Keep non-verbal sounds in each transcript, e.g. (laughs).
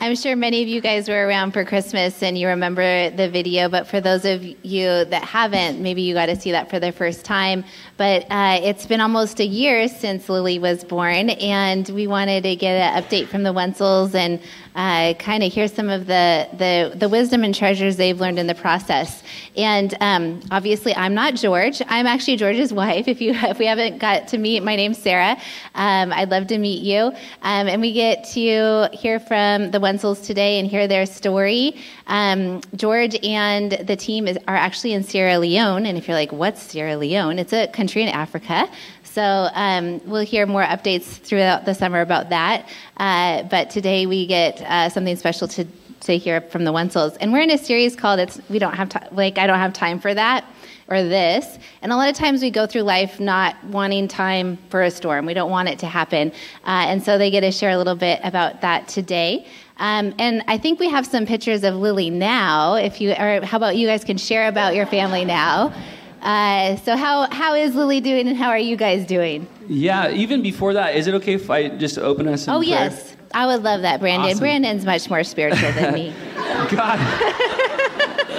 I'm sure many of you guys were around for Christmas and you remember the video, but for those of you that haven't, maybe you got to see that for the first time. But uh, it's been almost a year since Lily was born, and we wanted to get an update from the Wenzels and uh, kind of hear some of the, the, the, wisdom and treasures they've learned in the process. And um, obviously, I'm not George. I'm actually George's wife. If you if we haven't got to meet, my name's Sarah. Um, I'd love to meet you. Um, and we get to hear from the Wenzels today and hear their story. Um, George and the team is, are actually in Sierra Leone. And if you're like, what's Sierra Leone? It's a country in Africa. So um, we'll hear more updates throughout the summer about that. Uh, but today we get uh, something special to, to hear from the Wenzels. And we're in a series called "It's We Don't Have Time." Like I don't have time for that or this. And a lot of times we go through life not wanting time for a storm. We don't want it to happen. Uh, and so they get to share a little bit about that today. Um, and I think we have some pictures of Lily now. If you, or how about you guys can share about your family now? Uh, so how how is Lily doing, and how are you guys doing? Yeah, even before that, is it okay if I just open us? Oh prayer? yes, I would love that, Brandon. Awesome. Brandon's much more spiritual than me. (laughs) God. (laughs)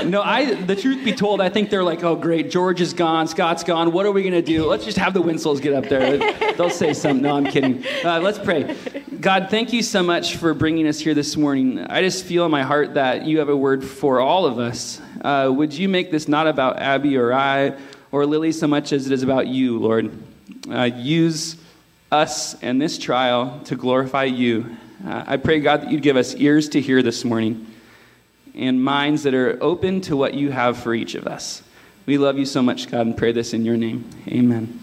no, I. The truth be told, I think they're like, oh great, George is gone, Scott's gone. What are we gonna do? Let's just have the Wenzels get up there. They'll say something. No, I'm kidding. Uh, let's pray. God, thank you so much for bringing us here this morning. I just feel in my heart that you have a word for all of us. Uh, would you make this not about Abby or I or Lily so much as it is about you, Lord? Uh, use us and this trial to glorify you. Uh, I pray, God, that you'd give us ears to hear this morning and minds that are open to what you have for each of us. We love you so much, God, and pray this in your name. Amen.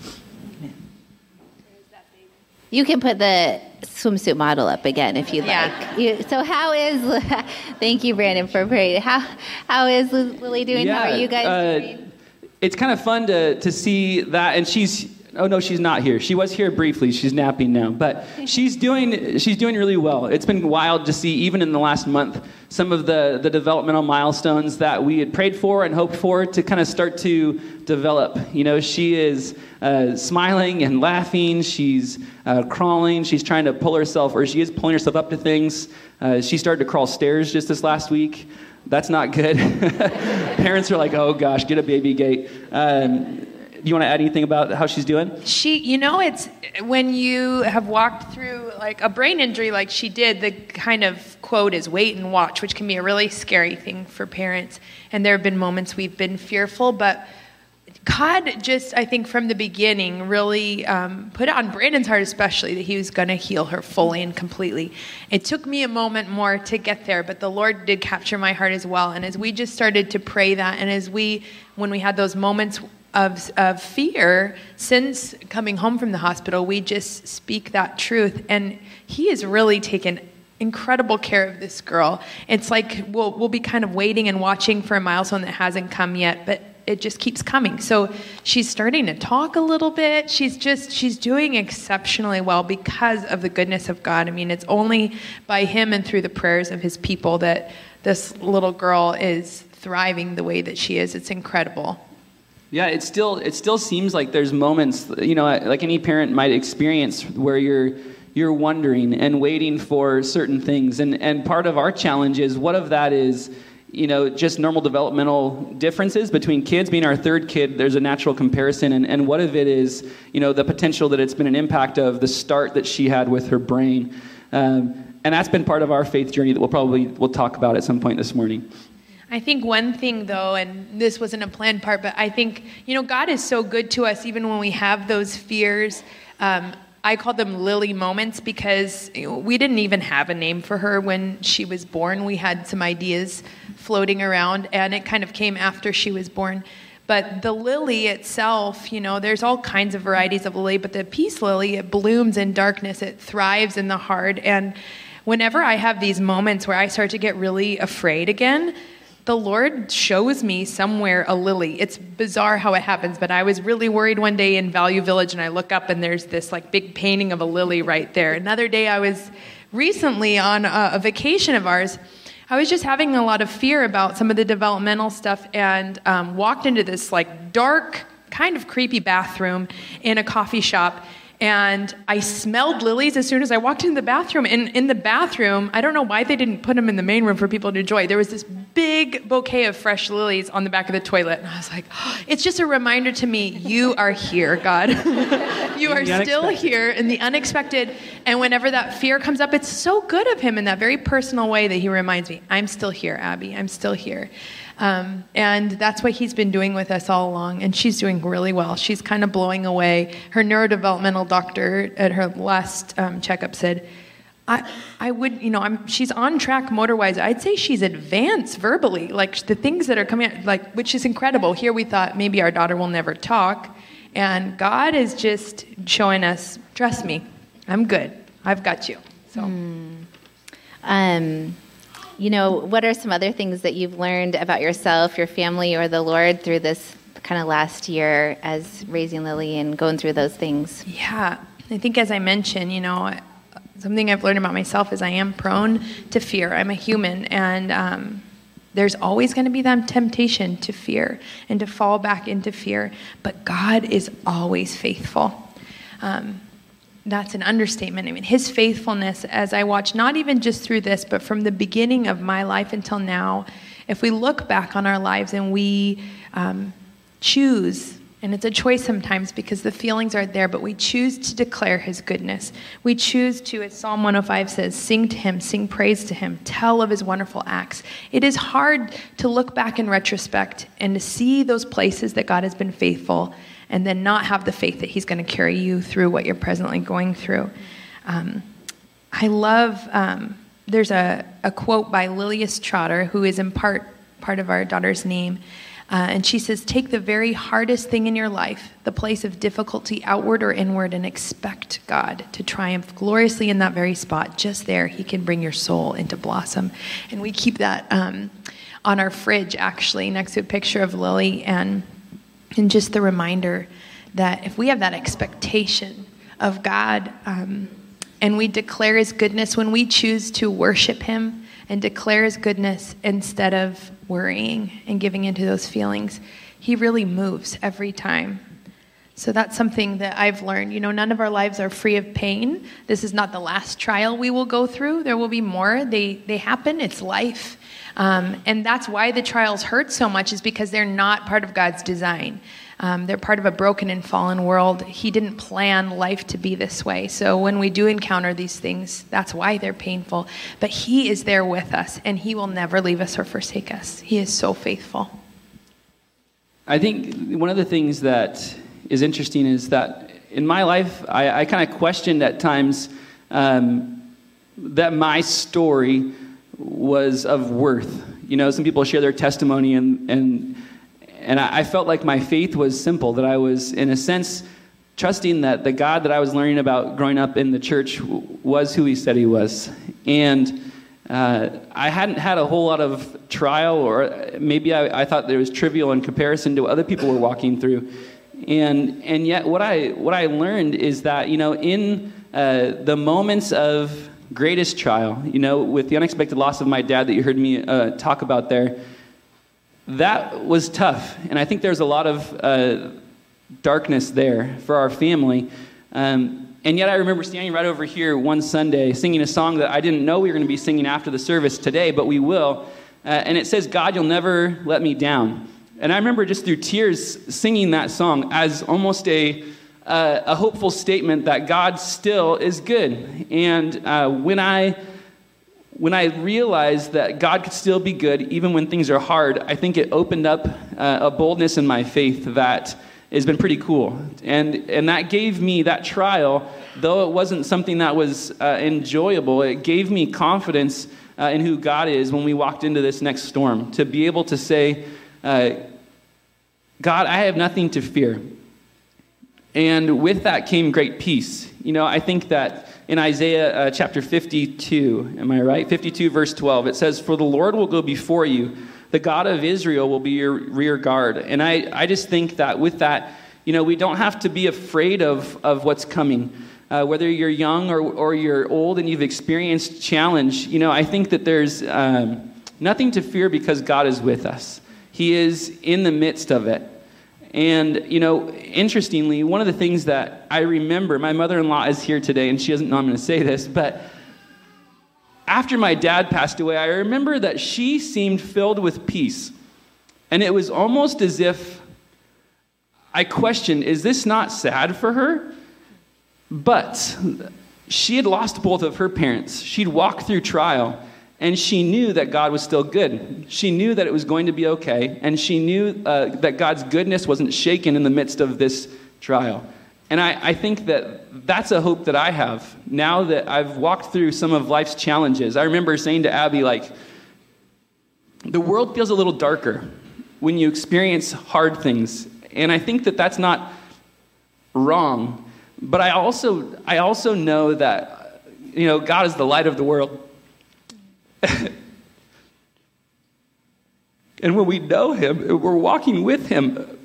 You can put the swimsuit model up again if you'd yeah. like. You, so how is? (laughs) thank you, Brandon, for praying. How how is Lily doing? Yeah, how are you guys uh, doing? It's kind of fun to to see that, and she's oh no she's not here. She was here briefly. She's napping now. But (laughs) she's doing she's doing really well. It's been wild to see even in the last month some of the the developmental milestones that we had prayed for and hoped for to kind of start to develop. You know she is uh, smiling and laughing. She's uh, crawling. She's trying to pull herself or she is pulling herself up to things. Uh, she started to crawl stairs just this last week. That's not good. (laughs) Parents are like oh gosh get a baby gate. Um, you want to add anything about how she's doing? She, you know, it's when you have walked through like a brain injury like she did, the kind of quote is wait and watch, which can be a really scary thing for parents. And there have been moments we've been fearful, but God just, I think, from the beginning, really um, put it on Brandon's heart, especially, that he was going to heal her fully and completely. It took me a moment more to get there, but the Lord did capture my heart as well. And as we just started to pray that, and as we, when we had those moments of, of fear since coming home from the hospital. We just speak that truth. And he has really taken incredible care of this girl. It's like we'll, we'll be kind of waiting and watching for a milestone that hasn't come yet, but it just keeps coming. So she's starting to talk a little bit. She's just, she's doing exceptionally well because of the goodness of God. I mean, it's only by Him and through the prayers of His people that this little girl is thriving the way that she is. It's incredible. Yeah, it still it still seems like there's moments, you know, like any parent might experience where you're you're wondering and waiting for certain things. And and part of our challenge is what of that is you know, just normal developmental differences between kids. Being our third kid, there's a natural comparison, and, and what of it is, you know, the potential that it's been an impact of the start that she had with her brain, um, and that's been part of our faith journey that we'll probably we'll talk about at some point this morning. I think one thing, though, and this wasn't a planned part, but I think, you know, God is so good to us even when we have those fears. Um, I call them Lily moments because we didn't even have a name for her when she was born. We had some ideas floating around, and it kind of came after she was born. But the lily itself, you know, there's all kinds of varieties of lily, but the peace lily, it blooms in darkness, it thrives in the hard. And whenever I have these moments where I start to get really afraid again, the Lord shows me somewhere a lily. It's bizarre how it happens, but I was really worried one day in Value Village and I look up and there's this like big painting of a lily right there. Another day I was recently on a, a vacation of ours. I was just having a lot of fear about some of the developmental stuff and um, walked into this like dark, kind of creepy bathroom in a coffee shop And I smelled lilies as soon as I walked into the bathroom. And in the bathroom, I don't know why they didn't put them in the main room for people to enjoy. There was this big bouquet of fresh lilies on the back of the toilet. And I was like, oh, (gasps) it's just a reminder to me, you are here, God. (laughs) you are still here in the unexpected. And whenever that fear comes up, it's so good of Him in that very personal way that He reminds me, I'm still here, Abby. I'm still here. Um, and that's what he's been doing with us all along. And she's doing really well. She's kind of blowing away. Her neurodevelopmental doctor at her last um, checkup said, I, I would, you know, I'm, she's on track motor wise. I'd say she's advanced verbally, like the things that are coming out, like, which is incredible. Here we thought maybe our daughter will never talk. And God is just showing us, trust me, I'm good. I've got you. So. Mm. Um, you know, what are some other things that you've learned about yourself, your family, or the Lord through this kind of last year as raising Lily and going through those things? Yeah, I think as I mentioned, you know, something I've learned about myself is I am prone to fear. I'm a human, and um, there's always going to be that temptation to fear and to fall back into fear. But God is always faithful. Um, that's an understatement. I mean, his faithfulness, as I watch, not even just through this, but from the beginning of my life until now, if we look back on our lives and we um, choose, and it's a choice sometimes because the feelings are there, but we choose to declare his goodness. We choose to, as Psalm 105 says, sing to him, sing praise to him, tell of his wonderful acts. It is hard to look back in retrospect and to see those places that God has been faithful and then not have the faith that He's going to carry you through what you're presently going through. Um, I love, um, there's a, a quote by Lilias Trotter, who is in part part of our daughter's name. Uh, and she says, Take the very hardest thing in your life, the place of difficulty, outward or inward, and expect God to triumph gloriously in that very spot. Just there, He can bring your soul into blossom. And we keep that um, on our fridge, actually, next to a picture of Lily. And and just the reminder that if we have that expectation of God um, and we declare His goodness, when we choose to worship Him and declare His goodness instead of worrying and giving into those feelings, He really moves every time. So that's something that I've learned. You know, none of our lives are free of pain. This is not the last trial we will go through. There will be more. They, they happen, it's life. Um, and that's why the trials hurt so much, is because they're not part of God's design. Um, they're part of a broken and fallen world. He didn't plan life to be this way. So when we do encounter these things, that's why they're painful. But He is there with us, and He will never leave us or forsake us. He is so faithful. I think one of the things that is interesting is that in my life, I, I kind of questioned at times um, that my story was of worth. You know, some people share their testimony, and, and, and I felt like my faith was simple, that I was, in a sense, trusting that the God that I was learning about growing up in the church was who he said he was. And uh, I hadn't had a whole lot of trial, or maybe I, I thought it was trivial in comparison to what other people were walking through. And, and yet, what I, what I learned is that, you know, in uh, the moments of greatest trial, you know, with the unexpected loss of my dad that you heard me uh, talk about there, that was tough. And I think there's a lot of uh, darkness there for our family. Um, and yet I remember standing right over here one Sunday singing a song that I didn't know we were going to be singing after the service today, but we will. Uh, and it says, God, you'll never let me down. And I remember just through tears singing that song as almost a uh, a hopeful statement that God still is good. And uh, when I when I realized that God could still be good even when things are hard, I think it opened up uh, a boldness in my faith that has been pretty cool. And, and that gave me that trial, though it wasn't something that was uh, enjoyable, it gave me confidence uh, in who God is when we walked into this next storm. To be able to say, uh, God, I have nothing to fear. And with that came great peace. You know, I think that in Isaiah uh, chapter 52, am I right? 52, verse 12, it says, For the Lord will go before you, the God of Israel will be your rear guard. And I, I just think that with that, you know, we don't have to be afraid of, of what's coming. Uh, whether you're young or, or you're old and you've experienced challenge, you know, I think that there's um, nothing to fear because God is with us. He is in the midst of it. And, you know, interestingly, one of the things that I remember, my mother in law is here today, and she doesn't know I'm going to say this, but after my dad passed away, I remember that she seemed filled with peace. And it was almost as if I questioned, is this not sad for her? But she had lost both of her parents. She'd walked through trial, and she knew that God was still good. She knew that it was going to be okay, and she knew uh, that God's goodness wasn't shaken in the midst of this trial. And I, I think that that's a hope that I have now that I've walked through some of life's challenges. I remember saying to Abby, like, the world feels a little darker when you experience hard things. And I think that that's not wrong. But I also, I also know that, you know, God is the light of the world. And when we know Him, we're walking with Him,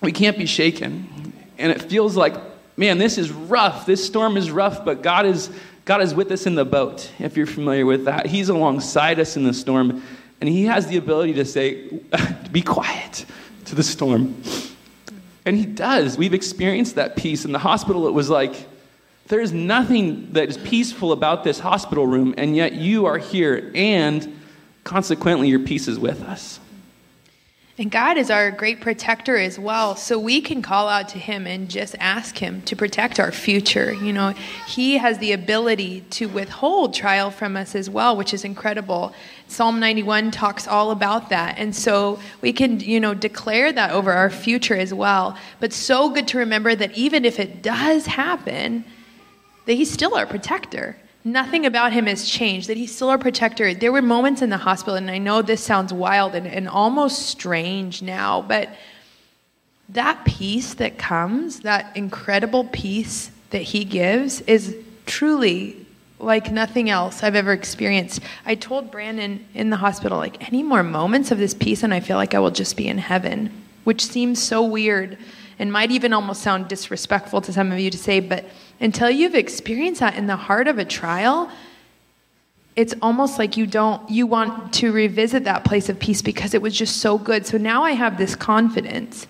we can't be shaken. And it feels like, man, this is rough. This storm is rough, but God is, God is with us in the boat, if you're familiar with that. He's alongside us in the storm, and He has the ability to say, (laughs) be quiet to the storm. And He does. We've experienced that peace. In the hospital, it was like, there is nothing that is peaceful about this hospital room, and yet you are here, and consequently, your peace is with us. And God is our great protector as well. So we can call out to Him and just ask Him to protect our future. You know, He has the ability to withhold trial from us as well, which is incredible. Psalm 91 talks all about that. And so we can, you know, declare that over our future as well. But so good to remember that even if it does happen, that He's still our protector nothing about him has changed, that he's still our protector. There were moments in the hospital, and I know this sounds wild and, and almost strange now, but that peace that comes, that incredible peace that he gives, is truly like nothing else I've ever experienced. I told Brandon in the hospital, like, any more moments of this peace, and I feel like I will just be in heaven, which seems so weird and might even almost sound disrespectful to some of you to say, but until you've experienced that in the heart of a trial, it's almost like you don't you want to revisit that place of peace because it was just so good. So now I have this confidence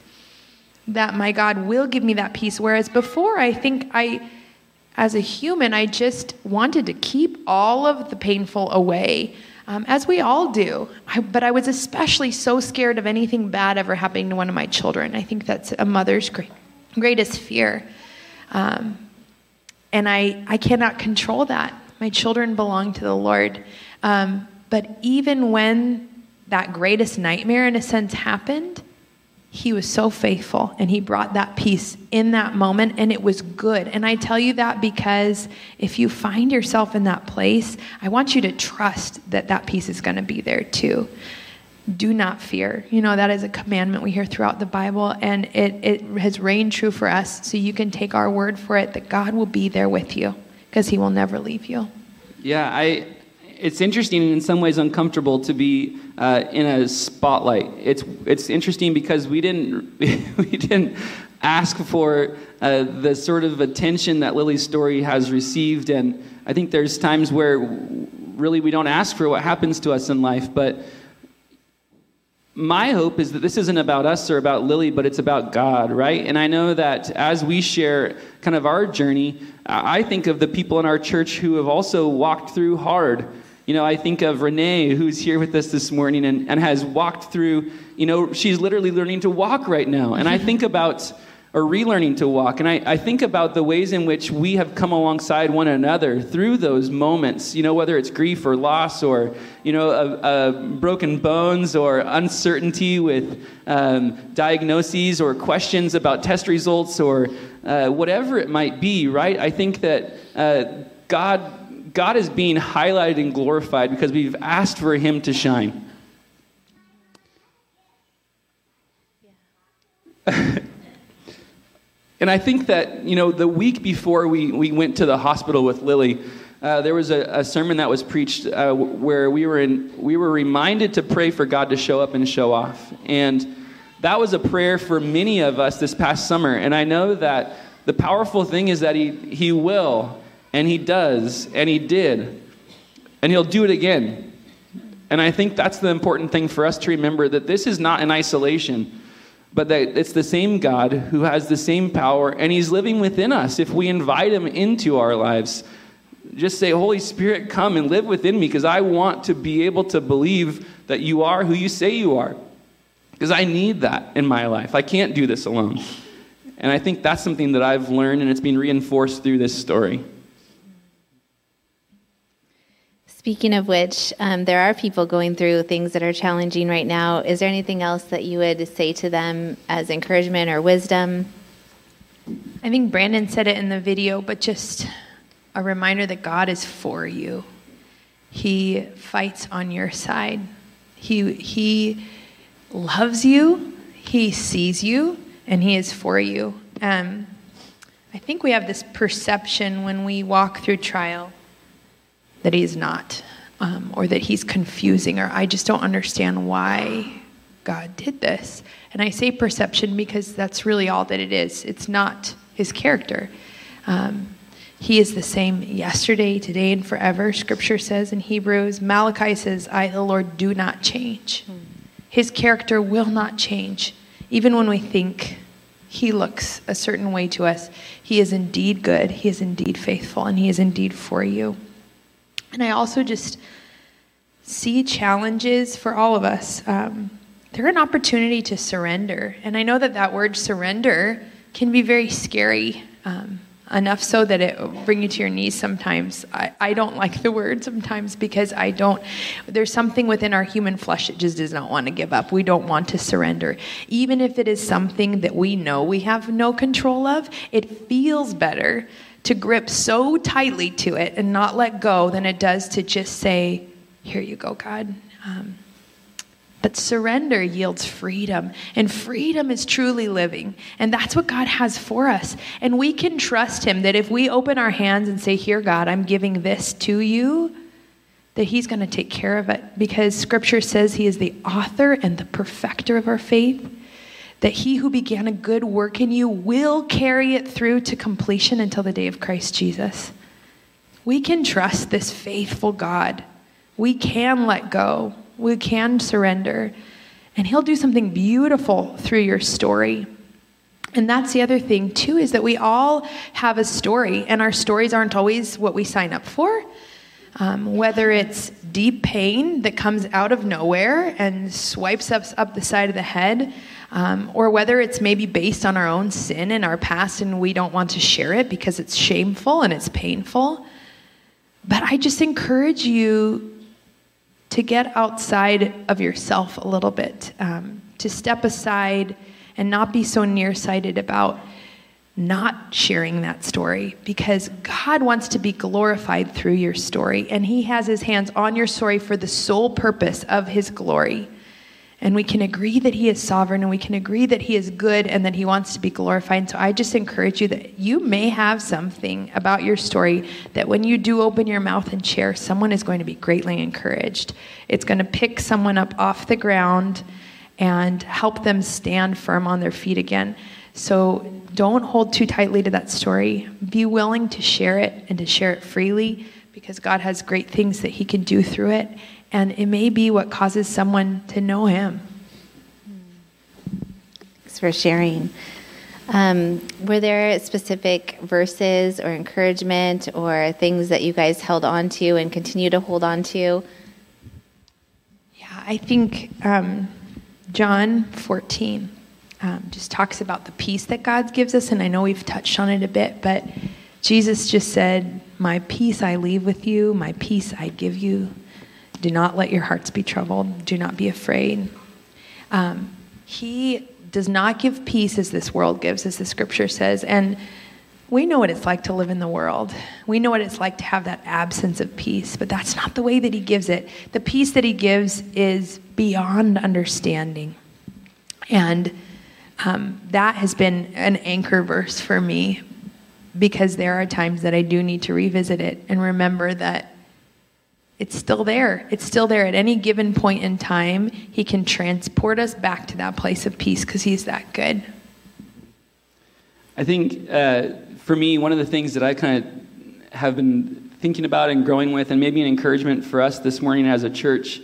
that my God will give me that peace whereas before I think I as a human I just wanted to keep all of the painful away. Um, as we all do. I, but I was especially so scared of anything bad ever happening to one of my children. I think that's a mother's great, greatest fear. Um, and I, I cannot control that. My children belong to the Lord. Um, but even when that greatest nightmare, in a sense, happened, he was so faithful and he brought that peace in that moment and it was good. And I tell you that because if you find yourself in that place, I want you to trust that that peace is going to be there too do not fear. You know, that is a commandment we hear throughout the Bible, and it, it has reigned true for us. So you can take our word for it that God will be there with you because he will never leave you. Yeah, I, it's interesting and in some ways uncomfortable to be uh, in a spotlight. It's, it's interesting because we didn't, (laughs) we didn't ask for uh, the sort of attention that Lily's story has received. And I think there's times where really we don't ask for what happens to us in life, but my hope is that this isn't about us or about Lily, but it's about God, right? And I know that as we share kind of our journey, I think of the people in our church who have also walked through hard. You know, I think of Renee, who's here with us this morning and, and has walked through, you know, she's literally learning to walk right now. And I think about or relearning to walk. And I, I think about the ways in which we have come alongside one another through those moments, you know, whether it's grief or loss or, you know, broken bones or uncertainty with um, diagnoses or questions about test results or uh, whatever it might be, right? I think that uh, God, God is being highlighted and glorified because we've asked for Him to shine. (laughs) And I think that, you know, the week before we, we went to the hospital with Lily, uh, there was a, a, sermon that was preached uh, where we were, in, we were reminded to pray for God to show up and show off. And that was a prayer for many of us this past summer. And I know that the powerful thing is that He, he will, and He does, and He did, and He'll do it again. And I think that's the important thing for us to remember that this is not in isolation but that it's the same God who has the same power, and He's living within us if we invite Him into our lives. Just say, Holy Spirit, come and live within me because I want to be able to believe that you are who you say you are. Because I need that in my life. I can't do this alone. And I think that's something that I've learned, and it's been reinforced through this story. Speaking of which, um, there are people going through things that are challenging right now. Is there anything else that you would say to them as encouragement or wisdom? I think Brandon said it in the video, but just a reminder that God is for you. He fights on your side. He, he loves you, He sees you, and He is for you. Um, I think we have this perception when we walk through trial that he's not, um, or that he's confusing, or I just don't understand why God did this. And I say perception because that's really all that it is. It's not his character. Um, he is the same yesterday, today, and forever. Scripture says in Hebrews, Malachi says, I, the Lord, do not change. His character will not change. Even when we think he looks a certain way to us, he is indeed good, he is indeed faithful, and he is indeed for you. And I also just see challenges for all of us. Um, they're an opportunity to surrender. And I know that that word surrender can be very scary, um, enough so that it will bring you to your knees sometimes. I, I don't like the word sometimes because I don't, there's something within our human flesh that just does not want to give up. We don't want to surrender. Even if it is something that we know we have no control of, it feels better to grip so tightly to it and not let go than it does to just say, Here you go, God. Um, but surrender yields freedom, and freedom is truly living. And that's what God has for us. And we can trust Him that if we open our hands and say, Here, God, I'm giving this to you, that He's going to take care of it because Scripture says He is the author and the perfecter of our faith that he who began a good work in you will carry it through to completion until the day of Christ Jesus. We can trust this faithful God. We can let go. We can surrender. And he'll do something beautiful through your story. And that's the other thing, too, is that we all have a story, and our stories aren't always what we sign up for. Um, whether it's deep pain that comes out of nowhere and swipes us up the side of the head, um, or whether it's maybe based on our own sin in our past and we don't want to share it because it's shameful and it's painful. But I just encourage you to get outside of yourself a little bit, um, to step aside and not be so nearsighted about not sharing that story because God wants to be glorified through your story and He has His hands on your story for the sole purpose of His glory. And we can agree that He is sovereign and we can agree that He is good and that He wants to be glorified. And So I just encourage you that you may have something about your story that when you do open your mouth and share, someone is going to be greatly encouraged. It's going to pick someone up off the ground and help them stand firm on their feet again. So don't hold too tightly to that story. Be willing to share it and to share it freely because God has great things that He can do through it. And it may be what causes someone to know Him. Thanks for sharing. Um, were there specific verses or encouragement or things that you guys held on to and continue to hold on to? Yeah, I think um, John 14 um, just talks about the peace that God gives us. And I know we've touched on it a bit, but Jesus just said, My peace I leave with you, my peace I give you. Do not let your hearts be troubled, do not be afraid. Um, he does not give peace as this world gives, as the scripture says. And we know what it's like to live in the world. We know what it's like to have that absence of peace, but that's not the way that he gives it. The peace that he gives is beyond understanding. And um, that has been an anchor verse for me because there are times that I do need to revisit it and remember that it's still there. It's still there at any given point in time. He can transport us back to that place of peace because He's that good. I think uh, for me, one of the things that I kind of have been thinking about and growing with, and maybe an encouragement for us this morning as a church,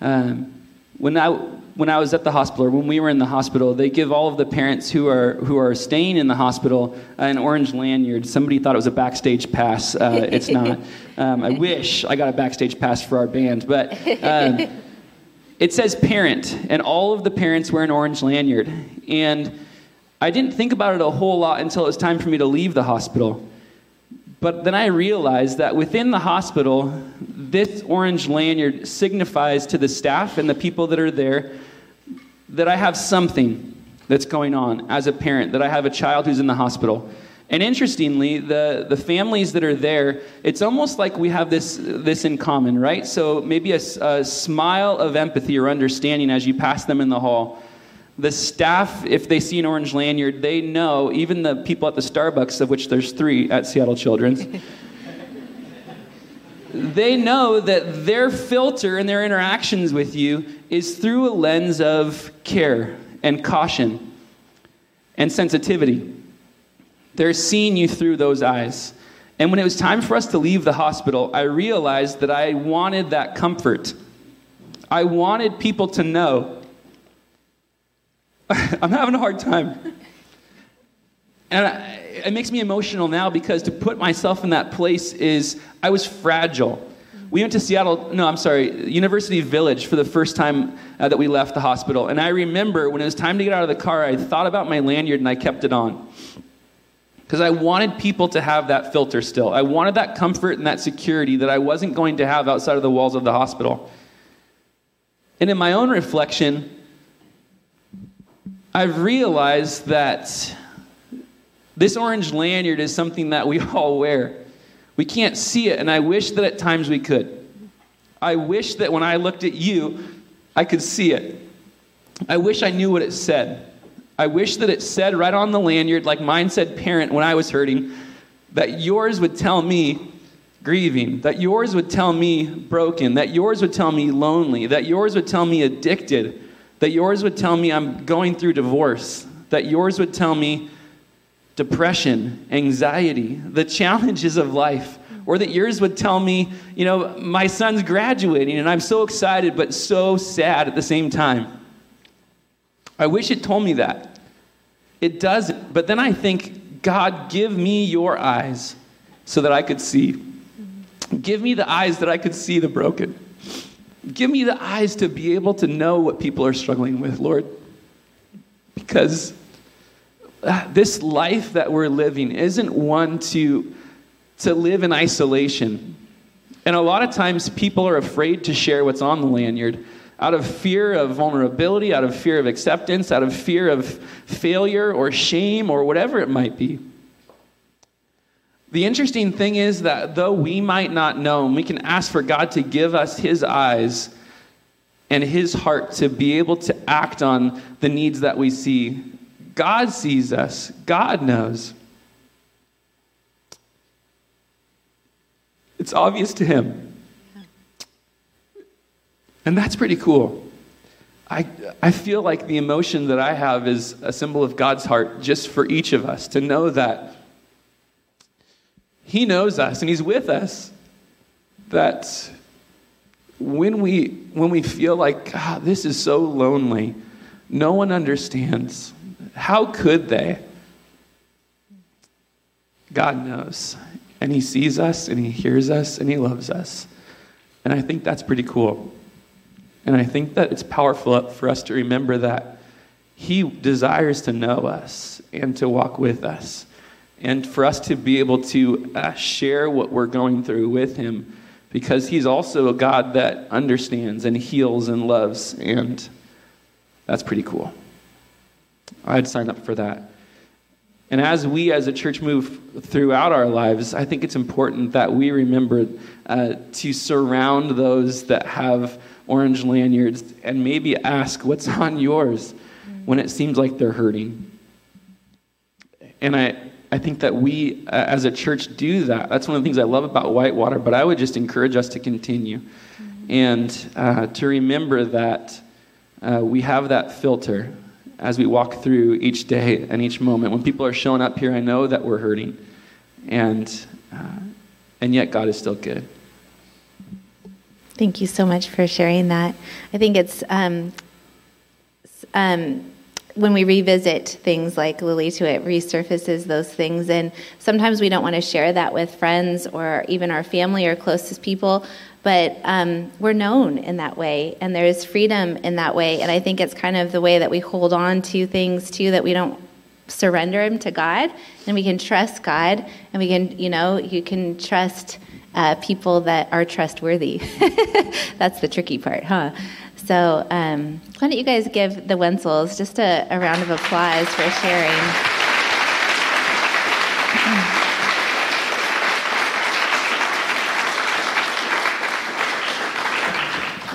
um, when I when I was at the hospital, or when we were in the hospital, they give all of the parents who are who are staying in the hospital an orange lanyard. Somebody thought it was a backstage pass. Uh, it's (laughs) not. Um, I wish I got a backstage pass for our band, but um, (laughs) it says parent, and all of the parents wear an orange lanyard. And I didn't think about it a whole lot until it was time for me to leave the hospital. But then I realized that within the hospital, this orange lanyard signifies to the staff and the people that are there that I have something that's going on as a parent, that I have a child who's in the hospital. And interestingly, the, the families that are there, it's almost like we have this, this in common, right? So maybe a, a smile of empathy or understanding as you pass them in the hall. The staff, if they see an orange lanyard, they know, even the people at the Starbucks, of which there's three at Seattle Children's, (laughs) they know that their filter and their interactions with you is through a lens of care and caution and sensitivity. They're seeing you through those eyes. And when it was time for us to leave the hospital, I realized that I wanted that comfort. I wanted people to know (laughs) I'm having a hard time. And I, it makes me emotional now because to put myself in that place is I was fragile. We went to Seattle, no, I'm sorry, University Village for the first time uh, that we left the hospital. And I remember when it was time to get out of the car, I thought about my lanyard and I kept it on. Because I wanted people to have that filter still. I wanted that comfort and that security that I wasn't going to have outside of the walls of the hospital. And in my own reflection, I've realized that this orange lanyard is something that we (laughs) all wear. We can't see it, and I wish that at times we could. I wish that when I looked at you, I could see it. I wish I knew what it said. I wish that it said right on the lanyard, like mine said parent when I was hurting, that yours would tell me grieving, that yours would tell me broken, that yours would tell me lonely, that yours would tell me addicted, that yours would tell me I'm going through divorce, that yours would tell me depression, anxiety, the challenges of life. Or that yours would tell me, you know, my son's graduating and I'm so excited but so sad at the same time. I wish it told me that. It doesn't. But then I think, God, give me your eyes so that I could see. Give me the eyes that I could see the broken. Give me the eyes to be able to know what people are struggling with, Lord. Because uh, this life that we're living isn't one to, to live in isolation. And a lot of times people are afraid to share what's on the lanyard out of fear of vulnerability, out of fear of acceptance, out of fear of failure or shame or whatever it might be. The interesting thing is that though we might not know, we can ask for God to give us His eyes and His heart to be able to act on the needs that we see. God sees us, God knows. It's obvious to Him. And that's pretty cool. I, I feel like the emotion that I have is a symbol of God's heart just for each of us to know that He knows us and He's with us. That when we, when we feel like, God, this is so lonely, no one understands. How could they? God knows. And He sees us and He hears us and He loves us. And I think that's pretty cool. And I think that it's powerful for us to remember that He desires to know us and to walk with us, and for us to be able to uh, share what we're going through with Him, because He's also a God that understands and heals and loves, and that's pretty cool. I'd sign up for that. And as we as a church move throughout our lives, I think it's important that we remember uh, to surround those that have orange lanyards and maybe ask what's on yours when it seems like they're hurting. And I, I think that we uh, as a church do that. That's one of the things I love about Whitewater, but I would just encourage us to continue and uh, to remember that uh, we have that filter as we walk through each day and each moment. When people are showing up here, I know that we're hurting, and, uh, and yet God is still good. Thank you so much for sharing that. I think it's um, um, when we revisit things like Lily to it resurfaces those things. And sometimes we don't want to share that with friends or even our family or closest people but um, we're known in that way and there's freedom in that way. And i think it's kind of the way that we hold on to things too that we don't surrender them to god. And we can trust god and we can you know you can trust uh, people that are trustworthy. (laughs) That's the tricky part huh so um, why don't you guys give the Wenzels just a, a round of applause for sharing.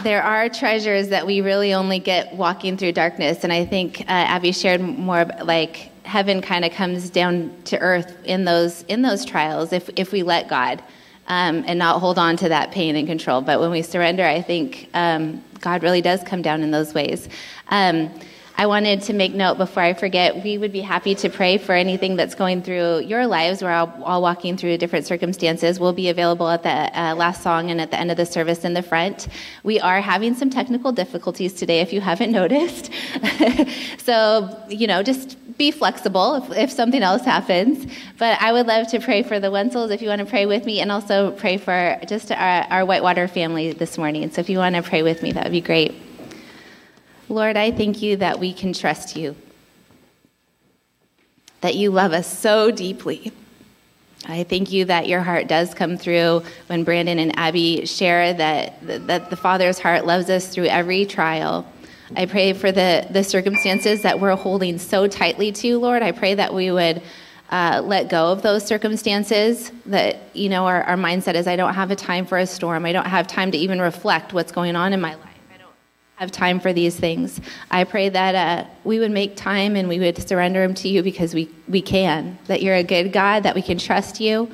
there are treasures that we really only get walking through darkness. And I think uh, Abby shared more like heaven kind of comes down to earth in those in those trials if if we let God um, and not hold on to that pain and control. But when we surrender, I think um, God really does come down in those ways. Um, I wanted to make note before I forget, we would be happy to pray for anything that's going through your lives. We're all, all walking through different circumstances. We'll be available at the uh, last song and at the end of the service in the front. We are having some technical difficulties today, if you haven't (laughs) noticed. so, you know, just be flexible if, if, something else happens. But I would love to pray for the Wenzels if you want to pray with me, and also pray for just our, our Whitewater family this morning. So if you want to pray with me, that would be great. Lord, I thank you that we can trust you, that you love us so deeply. I thank you that your heart does come through when Brandon and Abby share that, that the Father's heart loves us through every trial. I pray for the, the circumstances that we're holding so tightly to, Lord. I pray that we would uh, let go of those circumstances. That, you know, our, our mindset is I don't have a time for a storm. I don't have time to even reflect what's going on in my life. Have time for these things. I pray that uh, we would make time and we would surrender them to you because we, we can. That you're a good God, that we can trust you.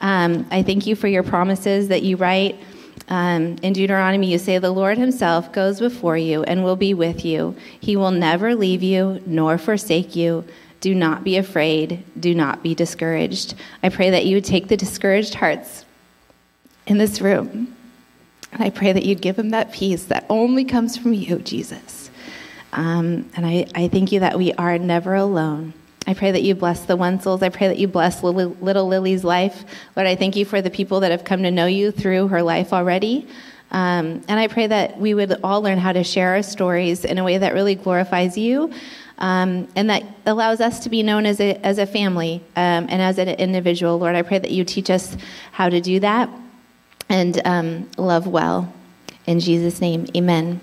Um, I thank you for your promises that you write um, in Deuteronomy, you say, The Lord Himself goes before you and will be with you. He will never leave you nor forsake you. Do not be afraid. Do not be discouraged. I pray that you would take the discouraged hearts in this room. And I pray that you'd give him that peace that only comes from you, Jesus. Um, and I, I thank you that we are never alone. I pray that you bless the Wenzels. I pray that you bless little Lily's life. Lord, I thank you for the people that have come to know you through her life already. Um, and I pray that we would all learn how to share our stories in a way that really glorifies you um, and that allows us to be known as a, as a family um, and as an individual. Lord, I pray that you teach us how to do that and um, love well. In Jesus' name, amen.